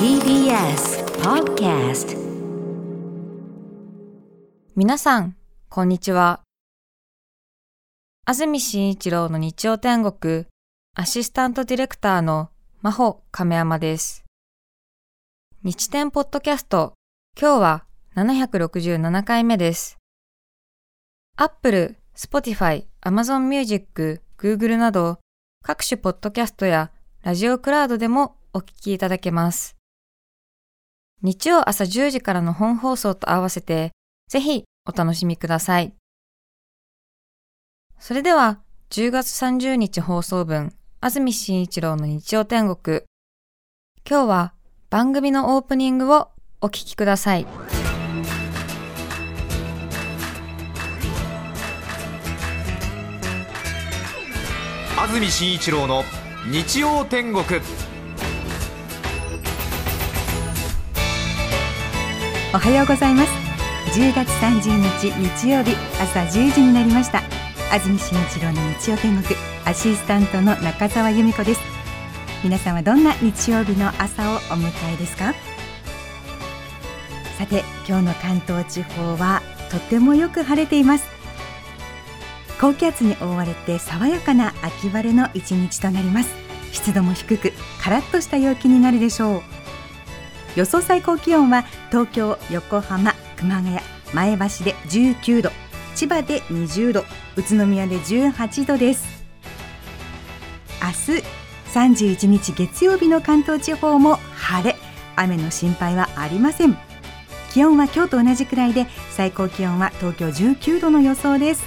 TBS Podcast 皆さん、こんにちは。安住紳一郎の日曜天国、アシスタントディレクターの真帆亀山です。日天ポッドキャスト、今日は767回目です。Apple、Spotify、Amazon Music、Google など、各種ポッドキャストやラジオクラウドでもお聞きいただけます。日曜朝10時からの本放送と合わせて、ぜひお楽しみください。それでは、10月30日放送分、安住紳一郎の日曜天国。今日は番組のオープニングをお聞きください。安住紳一郎の日曜天国おはようございます。10月30日日曜日朝10時になりました。安住紳一郎の日曜天国アシスタントの中澤由美子です。皆さんはどんな日曜日の朝をお迎えですか？さて今日の関東地方はとてもよく晴れています。高気圧に覆われて爽やかな秋晴れの一日となります。湿度も低くカラッとした陽気になるでしょう。予想最高気温は東京、横浜、熊谷、前橋で19度千葉で20度宇都宮で18度です。明日31日月曜日の関東地方も晴れ。雨の心配はありません。気温は今日と同じくらいで最高気温は東京19度の予想です。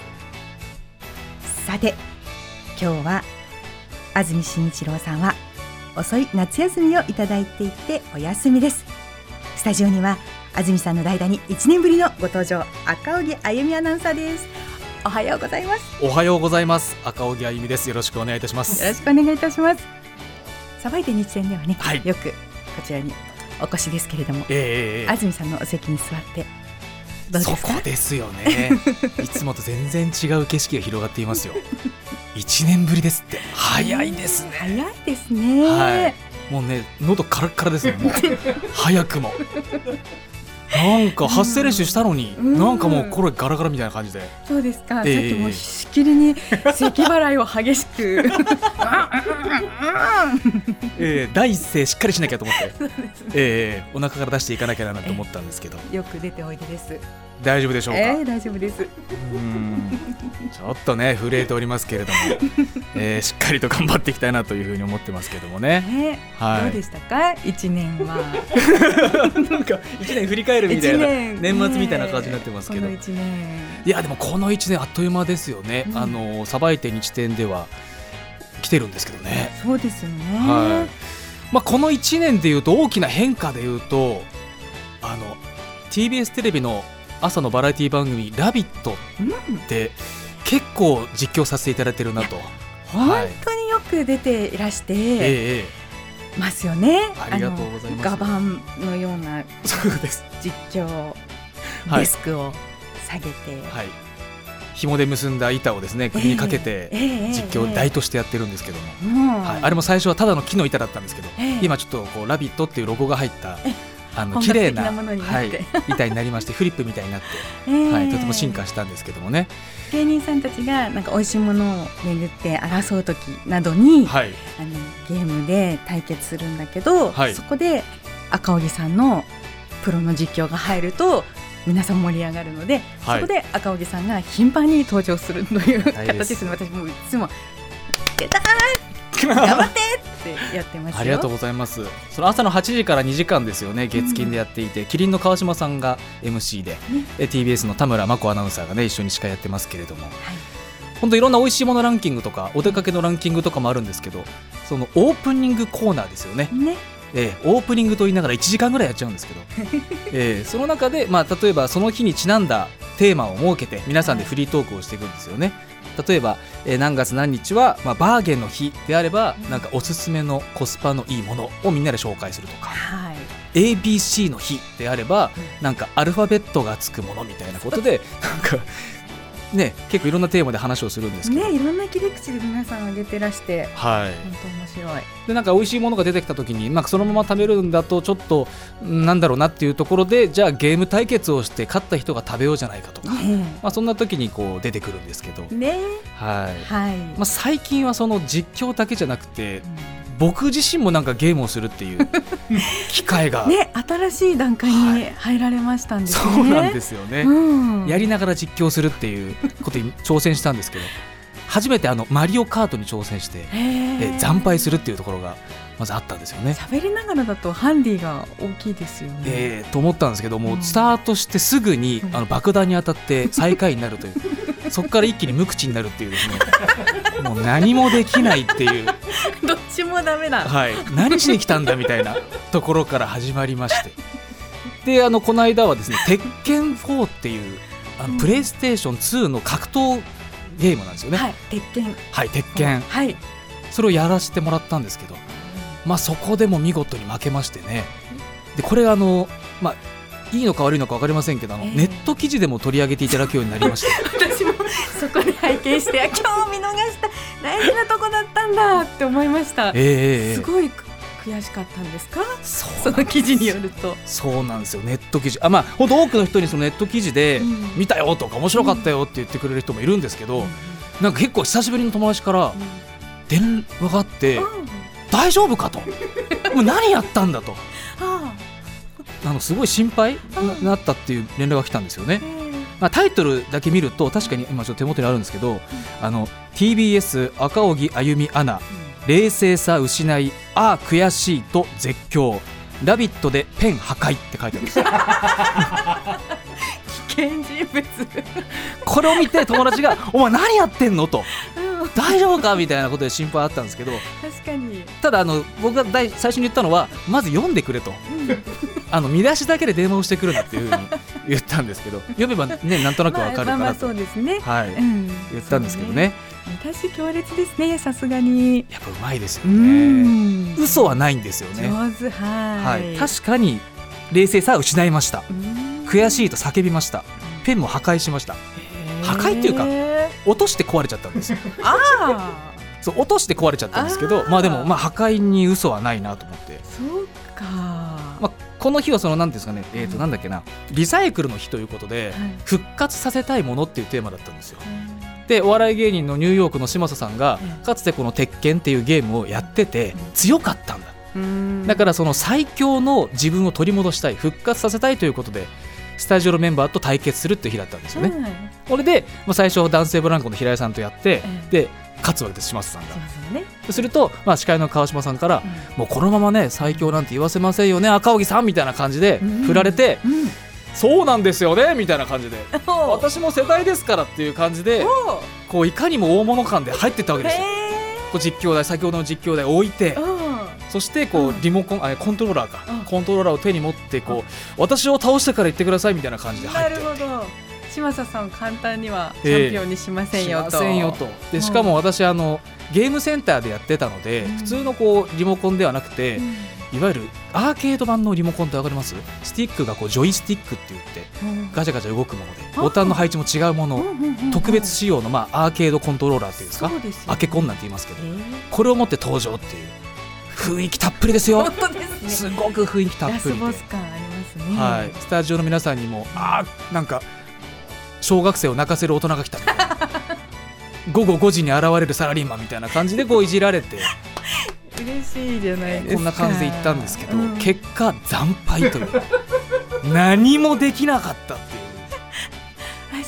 さて今日は安住紳一郎さんは遅い夏休みをいただいていてお休みです。スタジオには安住さんの代打に1年ぶりのご登場赤荻あゆみアナウンサーです。おはようございます。おはようございます。赤荻あゆみです。よろしくお願いいたします。よろしくお願いいたします。さばいて日戦ではね、はい。よくこちらにお越しですけれどもえええ。安住さんのお席に座ってそか？こですよね。いつもと全然違う景色が広がっていますよ。一年ぶりですって。早いですね。早いですね、はい。もうね喉カラッカラですね。もう。早くもなんか発声練習したのに、うん。なんかもう声ガラガラみたいな感じで、そうですか、ええ。さっきもしきりに咳払いを激しく。ええ第一声しっかりしなきゃと思って、ええお腹から出していかなきゃなと思ったんですけど。よく出ておいでです大丈夫でしょうか、えー、大丈夫です。うん。ちょっとね震えておりますけれども、えーしっかりと頑張っていきたいなというふうに思ってますけどもね。ね、はい。どうでしたか？一年は。なんか一年振り返るみたいな一年。年末みたいな感じになってますけど、この一年。いやでもこの一年あっという間ですよね。うん。あのさばいて日天では来てるんですけどね。そうですよね、はい。まあこの一年でいうと大きな変化でいうとあの TBS テレビの朝のバラエティ番組ラビットうん。で結構実況させていただいてるなと。本当によく出ていらしてええええ。ますよね、ありがとうございます。ガのようなそうです。実況はい。デスクを下げて、はい。紐で結んだ板をですね首にかけて実況台としてやってるんですけども、もはい、あれも最初はただの木の板だったんですけど、ええ。今ちょっとこうラビットっていうロゴが入ったあの本綺麗な格的なものになはい板になりまして フリップみたいになって、えはい、とても進化したんですけどもね、芸人さんたちがなんか美味しいものを巡って争う時などに、はい、あのゲームで対決するんだけど、はい。そこで赤荻さんのプロの実況が入ると皆さん盛り上がるので、はい。そこで赤荻さんが頻繁に登場するというはい形ですね。私もいつも「出たー 頑張って!」ってやってますよ。ありがとうございます。その朝の8時から2時間ですよね、月金でやっていて、キリンの川島さんが MC で、え TBS の田村真子アナウンサーがね一緒に司会やってますけれども、本当いろんな美味しいものランキングとかお出かけのランキングとかもあるんですけど、そのオープニングコーナーですよね。ねえーオープニングと言いながら1時間ぐらいやっちゃうんですけど、えーその中で、まあ、例えばその日にちなんだテーマを設けて皆さんでフリートークをしていくんですよね。例えば、えー何月何日は、まあ、バーゲンの日であればなんかおすすめのコスパのいいものをみんなで紹介するとか。はい。ABC の日であればなんかアルファベットがつくものみたいなことで なんかね結構いろんなテーマで話をするんですけど、ねいろんな切り口で皆さん挙げてらしてはい。本当面白い。でなんか美味しいものが出てきた時に、まあ、そのまま食べるんだとちょっとんなんだろうなっていうところでじゃあゲーム対決をして勝った人が食べようじゃないかとか、まあ、そんな時にこう出てくるんですけど、ね。はい。はい、まあ、最近はその実況だけじゃなくて僕自身もなんかゲームをするっていう 機会が、ね新しい段階に入られましたんですね、そうなんですよね、うん、やりながら実況するっていうことに挑戦したんですけど初めてあのマリオカートに挑戦して、え惨敗するっていうところがまずあったんですよね。喋りながらだとハンディが大きいですよね、えーと思ったんですけども、うんスタートしてすぐにうん。あの爆弾に当たって最下位になるというそこから一気に無口になるっていうですね。もう何もできないっていう、どっちもダメだ、はい、何しに来たんだみたいなところから始まりまして。であのこの間はですね「鉄拳4」っていうあうん。のプレイステーション2の格闘ゲームなんですよね。はい鉄拳。はい、鉄拳。はい。それをやらせてもらったんですけど、まあ、そこでも見事に負けましてね。でこれあの、まあ、いいのか悪いのか分かりませんけどあの、ええ。ネット記事でも取り上げていただくようになりまして。私 も そこで拝見してあ今日見逃した大事なとこだったんだって思いました、ええええすごいく悔しかったんですか？その記事によると、そうなんですよ。ネット記事。あまあ本当多くの人にそのネット記事でうん。見たよとか面白かったよって言ってくれる人もいるんですけど、なんか結構久しぶりの友達から電話があって大丈夫かと？もう何やったんだと？ああ。のすごい心配うん。になったっていう連絡が来たんですよねまあ、タイトルだけ見ると確かに今ちょっと手元にあるんですけど、あの TBS 赤荻あゆみアナ冷静さ失いああ悔しいと絶叫ラビットでペン破壊って書いてあるんですよ。危険人物、これを見て友達が「お前何やってんの?」と「大丈夫か?」みたいなことで心配あったんですけど。確かに、ただあの僕が大最初に言ったのはまず読んでくれと。あの見出しだけで電話をしてくるなっていうふうに言ったんですけど読めばね なんとなくわかるかなと、まあまあまあそうですね、はい、うん、言ったんですけどね。私強烈ですね。さすがに。やっぱうまいですようねん。嘘はないんですよね。上手。は、はい。い、確かに冷静さは失いました。悔しいと叫びました。ペンも破壊しました。破壊っていうかへ落として壊れちゃったんですよ。ー。あそう落として壊れちゃったんですけどまあでもまあ破壊に嘘はないなと思って、ーそうか、まあ、この日はその何ですかねえっ、となんだっけなリサイクルの日ということではい。復活させたいものっていうテーマだったんですよ。でお笑い芸人のニューヨークの嶋佐さんがうん。かつてこの「鉄拳」っていうゲームをやってて強かったんだ。うん。だからその最強の自分を取り戻したい復活させたいということでスタジオのメンバーと対決するっていう日だったんですよね。うんこれで、まあ、最初男性ブランコの平井さんとやって、うん。で勝つわけです嶋佐さんが。すね、すると、まあ、司会の川島さんから、うもうこのままね最強なんて言わせませんよね赤荻さんみたいな感じでうん。振られて、そうなんですよねみたいな感じで。お私も世代ですからっていう感じでおこういかにも大物感で入ってったわけですよ。へこう実況台先ほどの実況台を置いてそしてこううん。リモコンあコントローラーか。うん。コントローラーを手に持ってこう私を倒してから言ってくださいみたいな感じで入なって。ってるほど嶋佐さんを簡単にはチえ。えャンピオンにしませんよと、しませんよと。でしかも私あのゲームセンターでやってたのでうん。普通のこうリモコンではなくてうん。いわゆるアーケード版のリモコンってわかります？スティックがこうジョイスティックって言ってガチャガチャ動くものであボタンの配置も違うものうんうんうんうん特別仕様のまあアーケードコントローラーっていうんですか？ですよね。アケコンなんて言いますけどえーこれを持って登場っていう雰囲気たっぷりですよ。すね。すごく雰囲気たっラスぷりで。ボス感ありますね。はい、スタジオの皆さんにもあーなんか小学生を泣かせる大人が来た 午後5時に現れるサラリーマンみたいな感じでこういじられて。嬉しいじゃないですか。こんな感じで行ったんですけど、うん。結果惨敗という。何もできなかったっていう。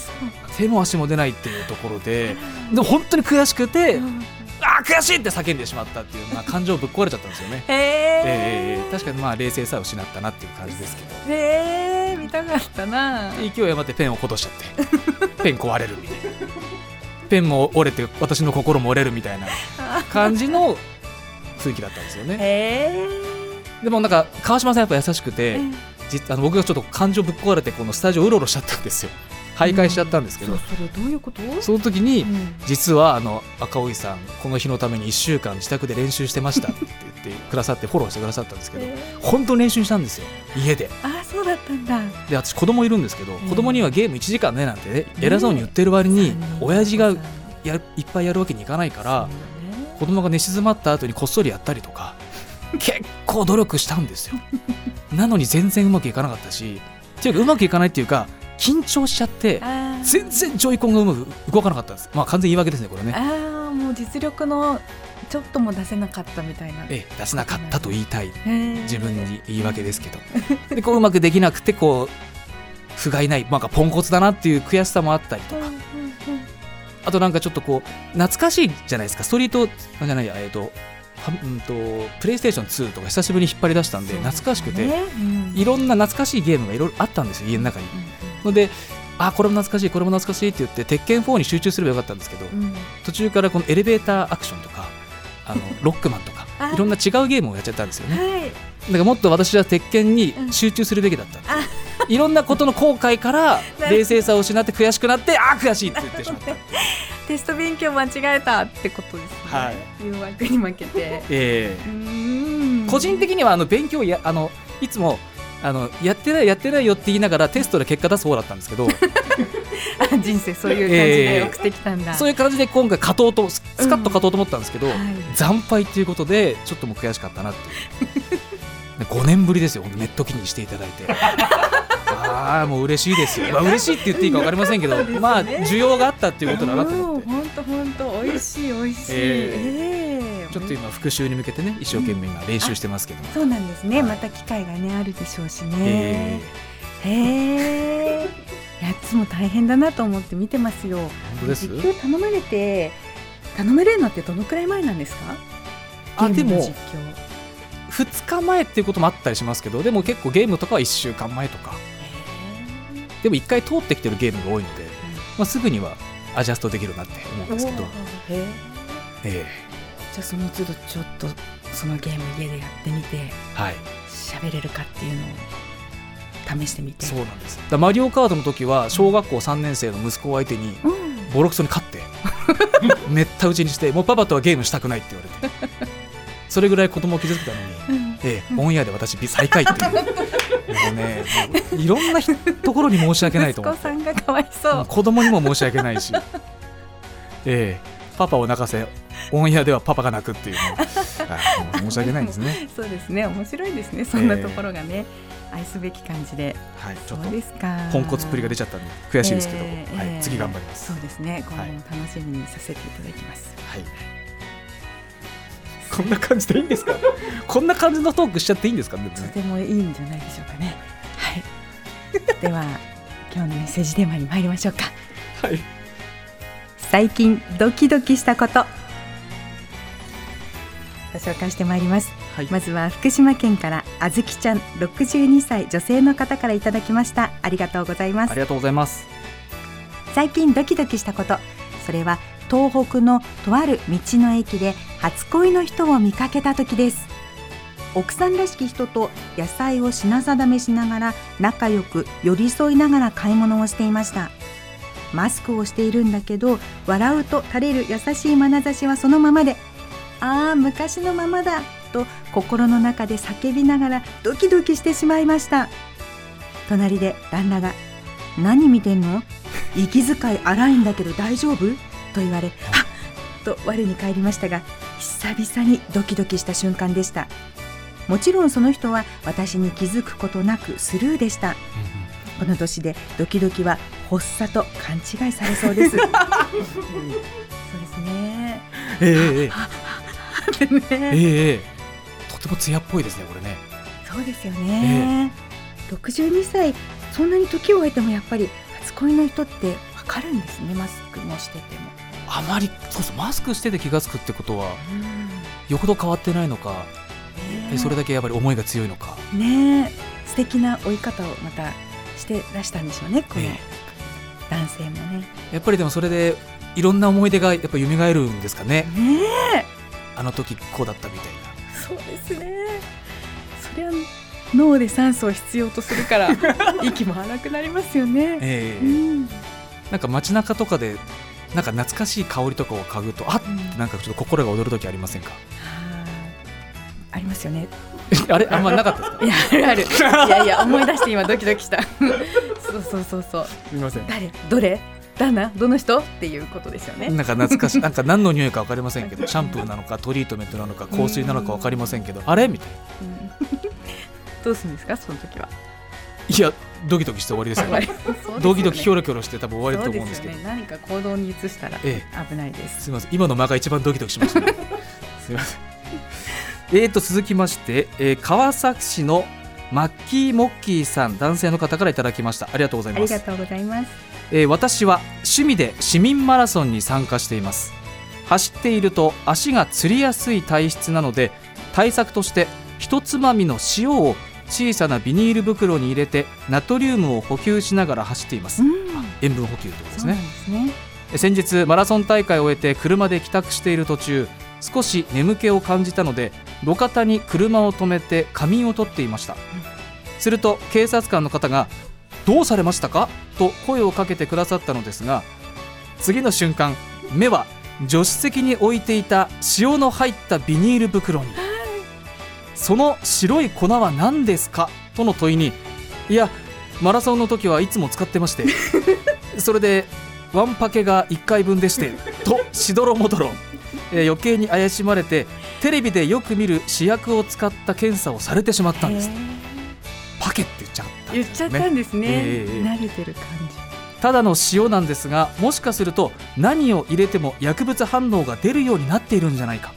手も足も出ないっていうところで。でも本当に悔しくて、うん。あー悔しいって叫んでしまったっていう、まあ、感情ぶっ壊れちゃったんですよね。へえええ確かにまあ冷静さを失ったなっていう感じですけど。へえ見たかったな。勢い余ってペンを落としちゃって。ペン壊れるみたいな。ペンも折れて私の心も折れるみたいな感じの雰囲気だったんですよね。へえ。でもなんか川島さんやっぱ優しくて実あの僕がちょっと感情ぶっ壊れてこのスタジオうろうろしちゃったんですよ徘徊しちゃったんですけど、そうそれどういうこと？その時に、うん。実はあの赤荻さんこの日のために1週間自宅で練習してましたって言っってくださってフォローしてくださったんですけど、本当に練習したんですよ。家で。ああそうだったんだ。で私子供いるんですけど、え子供にはゲーム1時間ねなんてね偉そうに言ってる割に親父がやいっぱいやるわけにいかないから子供が寝静まった後にこっそりやったりとか結構努力したんですよ。なのに全然うまくいかなかったしっていうかうまくいかないっていうか緊張しちゃって全然ジョイコンがうまく動かなかったんです。まあ完全言い訳ですねこれね。ああもう実力のちょっとも出せなかったみたいな。ええ出せなかったと言いたい。自自分に言い訳ですけど。でこううまくできなくてこう不甲斐ないなんかポンコツだなっていう悔しさもあったりとか。あとなんかちょっとこう懐かしいじゃないですか。ストリートあじゃないやえっ、とはうんとプレイステーション2とか久しぶりに引っ張り出したんで懐かしくて、いろんな懐かしいゲームがいろいろあったんですよ家の中に。のであこれも懐かしいこれも懐かしいって言って鉄拳4に集中すればよかったんですけど途中からこのエレベーターアクションとかあの ロックマンとかあ。いろんな違うゲームをやっちゃったんですよね。はい。だからもっと私は鉄拳に集中するべきだった、いろんなことの後悔から な冷静さを失って悔しくなってあー悔しいって言ってしまった。テスト勉強間違えたってことですね。はい。誘惑に負けて。え。うーん。個人的にはあの勉強やあのいつもあのやってないやってないよって言いながらテストで結果出す方だったんですけど。あ 人生そういう感じで送ってきたんだ、そういう感じで今回勝とうとススカッと勝とうと思ったんですけど、はい惨敗っていうことでちょっともう悔しかったなって。いう5年ぶりですよネット機にしていただいて。ああもう嬉しいですよ、まあ、嬉しいって言っていいか分かりませんけど、ね。まあ需要があったっていうことだなと思って。本当本当美味しい美味しい、え。ええちょっと今復習に向けてね一生懸命今練習してますけども、そうなんですね、はい。また機会がねあるでしょうしね。えへえ。やつも大変だなと思って見てますよ。実況頼まれて頼まれるのってどのくらい前なんですか？あでもゲームの実況。2日前っていうこともあったりしますけどでも結構ゲームとかは1週間前とか。でも1回通ってきてるゲームが多いので、まあ、すぐにはアジャストできるなって思うんですけど、へええじゃあその都度ちょっとそのゲーム家でやってみてーはい。喋れるかっていうのを試してみて。そうなんです。だマリオカードの時は小学校3年生の息子を相手にうん。ボロクソに勝って めった打ちにしてもうパパとはゲームしたくないって言われて。それぐらい子供を傷つけたのに、うん。ええ、オンエアで私最下位っていう。もうねもういろんなひところに申し訳ないと思って。息子さんがかわいそう。子供にも申し訳ないし、ええ、パパを泣かせオンエアではパパが泣くっていう の申し訳ないですね、そうですね。面白いですね。そんなところがね、愛すべき感じで。はい、ちょっとそうですか。ポンコツっぷりが出ちゃったんで悔しいですけど、えーえーはい、次頑張ります。そうですね。今後はいも楽しみにさせていただきます、はい。こんな感じでいいんですか？こんな感じのトークしちゃっていいんですか？別にとてもいいんじゃないでしょうかね。はい。では今日のメッセージテーマに参りましょうか。はい。最近ドキドキしたことご紹介してまいります。はい。まずは福島県からあずきちゃん62歳女性の方からいただきました。ありがとうございます。ありがとうございます。最近ドキドキしたこと。それは東北のとある道の駅で初恋の人を見かけた時です。奥さんらしき人と野菜を品定めしながら仲良く寄り添いながら買い物をしていました。マスクをしているんだけど笑うと垂れる優しい眼差しはそのままでああ昔のままだと心の中で叫びながらドキドキしてしまいました。隣で旦那が「何見てんの？息遣い荒いんだけど大丈夫?」と言われ「はっ!」と我に返りましたが久々にドキドキした瞬間でした。もちろんその人は私に気づくことなくスルーでした。この年でドキドキは発作と勘違いされそうです。そうですね。えええええね。えええとても艶っぽいですねこれね。そうですよね、62歳そんなに時を置いてもやっぱり初恋の人ってわかるんですねマスクもしてても、あまりそうそうマスクしてて気がつくってことはよほど変わってないのか、え。それだけやっぱり思いが強いのか。ねえ。素敵な追い方をまたしてらしたんでしょうねこのえ男性もね。えやっぱりでもそれでいろんな思い出がやっぱ蘇るんですかね。ねえあの時こうだったみたいな。そうですね。そりゃ脳で酸素を必要とするから 息も荒くなりますよね。ええ。うん。なんか街中とかでなんか懐かしい香りとかを嗅ぐとあっ！なんかちょっと心が躍る時ありませんか？ありますよね。あれ？あんまなかったですか？いやある。あるいやいや思い出して今ドキドキした。そうそうそうそう。すみません。誰？どれ？誰どの人？っていうことですよね。なんか懐かしい。なんか何の匂いか分かりませんけどシャンプーなのかトリートメントなのか香水なのか分かりませんけどあれ？みたいな。うん。どうするんですか？その時は。いやドキドキして終わりですよね。ね。ドキドキキョロキョロして多分終わりだと思うんですけど。ね。何か行動に移したらえ危ないです。すみません。今の間が一番ドキドキしました、ね、すみません。えーと続きまして、えー川崎市のマッキーモッキーさん男性の方からいただきました。ありがとうございます。ありがとうございますえー私は趣味で市民マラソンに参加しています。走っていると足がつりやすい体質なので対策として一つまみの塩を小さなビニール袋に入れてナトリウムを補給しながら走っています、うん。塩分補給ということですね。ですね。先日マラソン大会を終えて車で帰宅している途中少し眠気を感じたので路肩に車を止めて仮眠をとっていました、すると警察官の方が「どうされましたか?」と声をかけてくださったのですが次の瞬間目は助手席に置いていた塩の入ったビニール袋に。その白い粉は何ですか？との問いにいやマラソンの時はいつも使ってまして それでワンパケが1回分でしてとしどろもどろ、えー余計に怪しまれてテレビでよく見る試薬を使った検査をされてしまったんです言っちゃったんですよね。ええ慣れてる感じ。ただの塩なんですがもしかすると何を入れても薬物反応が出るようになっているんじゃないか。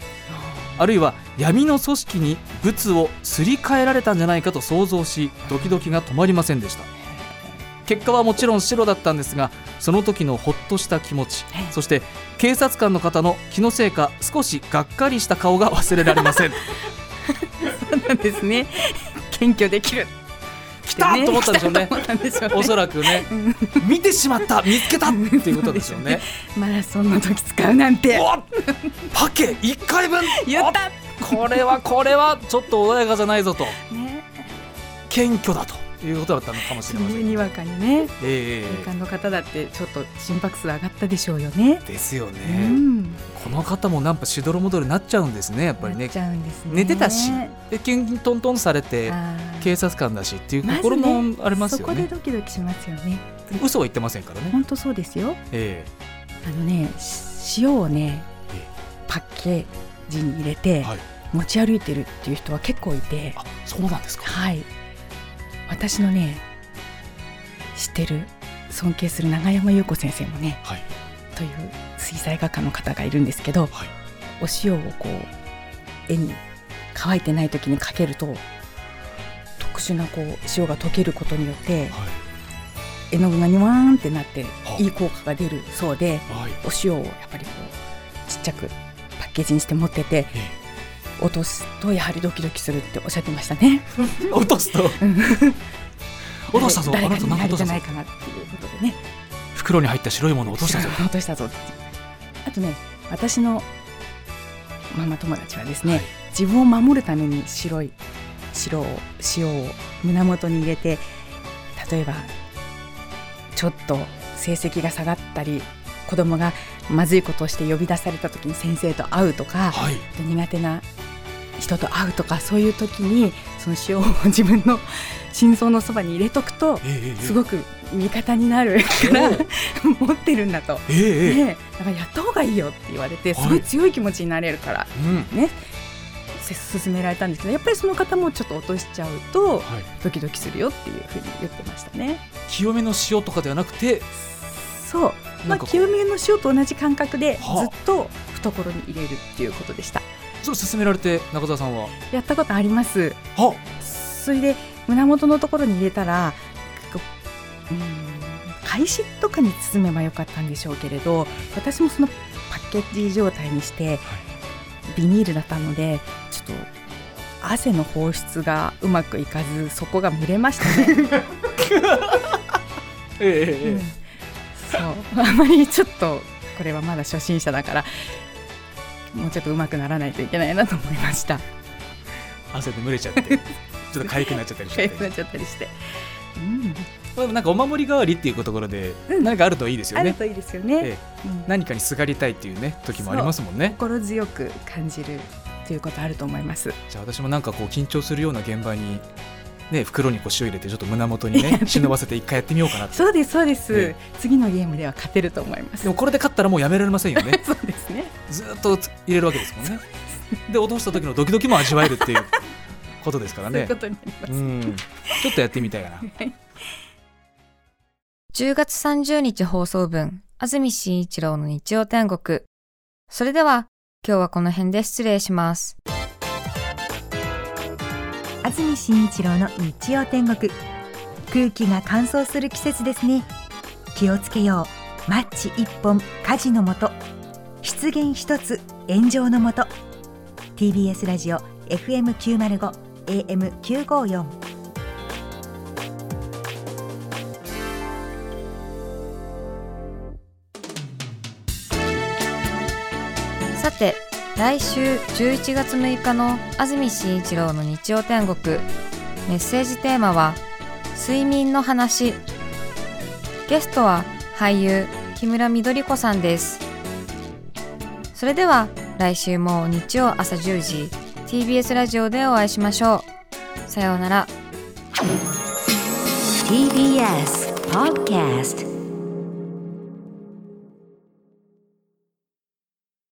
あるいは闇の組織に物をすり替えられたんじゃないかと想像しドキドキが止まりませんでした。結果はもちろん白だったんですがその時のほっとした気持ちええそして警察官の方の気のせいか少しがっかりした顔が忘れられません。そうなんですね。謙虚できる。来たと思ったんでしょうね。おそらくね。見てしまった。見つけた。っていうことですよね。マラソンの時使うなんて。おパケ1回分。これはこれはちょっと穏やかじゃないぞと。ね。謙虚だということだったのかもしれません、にわかにねえ一般の方だってちょっと心拍数上がったでしょうよね。えですようね、ん。この方もなんかしどろもどろになっちゃうんですねやっぱりね。なっちゃうんですね。寝てたしでキュントントンされて警察官だしっていうまず心のねありますそこでよねドキドキしますよね。嘘は言ってませんからね。本当そうですよ。え。あのねし塩をねええ。パッケージに入れてはい。持ち歩いてるっていう人は結構いて。あそうなんですか。はい私のね知ってる尊敬する永山優子先生もねはい。という水彩画家の方がいるんですけどはい。お塩をこう絵に乾いてない時にかけると特殊なこう塩が溶けることによってはい。絵の具がニワーンってなってはいいい効果が出るそうではい。お塩をやっぱりこうちっちゃくパッケージにして持っててえ落とすとやはりドキドキするっておっしゃってましたね。え 落とすと？落としたぞ。あ誰かになるんじゃないかなっていうことでね。袋に入った白いものを落としたぞ。落としたぞあとね私のママ友達はですね、はい。自分を守るために白い白を塩を胸元に入れて例えばちょっと成績が下がったり子供がまずいことをして呼び出された時に先生と会うとか、はい。苦手な人と会うとかそういう時にその塩を自分の 心臓のそばに入れとくとすごく味方になる から持ってるんだと。ね、だからやった方がいいよって言われてはい。すごい強い気持ちになれるからうん。ね。せ勧められたんですけどやっぱりその方もちょっと落としちゃうとはい。ドキドキするよっていうふうに言ってましたね。清めの塩とかではなくてそう、まあ、清めの塩と同じ感覚でずっはあと懐に入れるっていうことでした。それ勧められて中澤さんは？やったことあります。はそれで胸元のところに入れたらこううん返しとかに包めばよかったんでしょうけれど私もそのパッケージ状態にしてビニールだったのでちょっと汗の放出がうまくいかずそこが蒸れましたね。ええ。うん。そう。あまりちょっとこれはまだ初心者だからもうちょっとうまくならないといけないなと思いました。汗で蒸れちゃってちょっと痒くなっちゃったりして。かゆくなっちゃったりして。うん。まあなんかお守り代わりっていうところでうん。何かあるといいですよね、あるといいですよね。ええ。うん。何かにすがりたいっていうね時もありますもんね。心強く感じるということあると思います。じゃあ私もなんかこう緊張するような現場にね袋にこう塩入れてちょっと胸元にね忍ばせて一回やってみようかなってそうですそうです、ね。次のゲームでは勝てると思います。でもこれで勝ったらもうやめられませんよね。そうですね。ずーっと入れるわけですもんね。で落とした時のドキドキも味わえるっていう ことですからね。そういうことになります、うん。ちょっとやってみたいかな10月30日放送分、安住紳一郎の日曜天国。それでは、今日はこの辺で失礼します。安住紳一郎の日曜天国。空気が乾燥する季節ですね。気をつけよう。マッチ一本。火事のもと。失言一つ。炎上のもと。TBS ラジオ。FM905 AM954 さて、来週11月6日の安住紳一郎の日曜天国、メッセージテーマは、睡眠の話。ゲストは俳優木村みどり子さんです。それでは来週も日曜朝10時 TBS ラジオでお会いしましょう。さようなら。TBS Podcast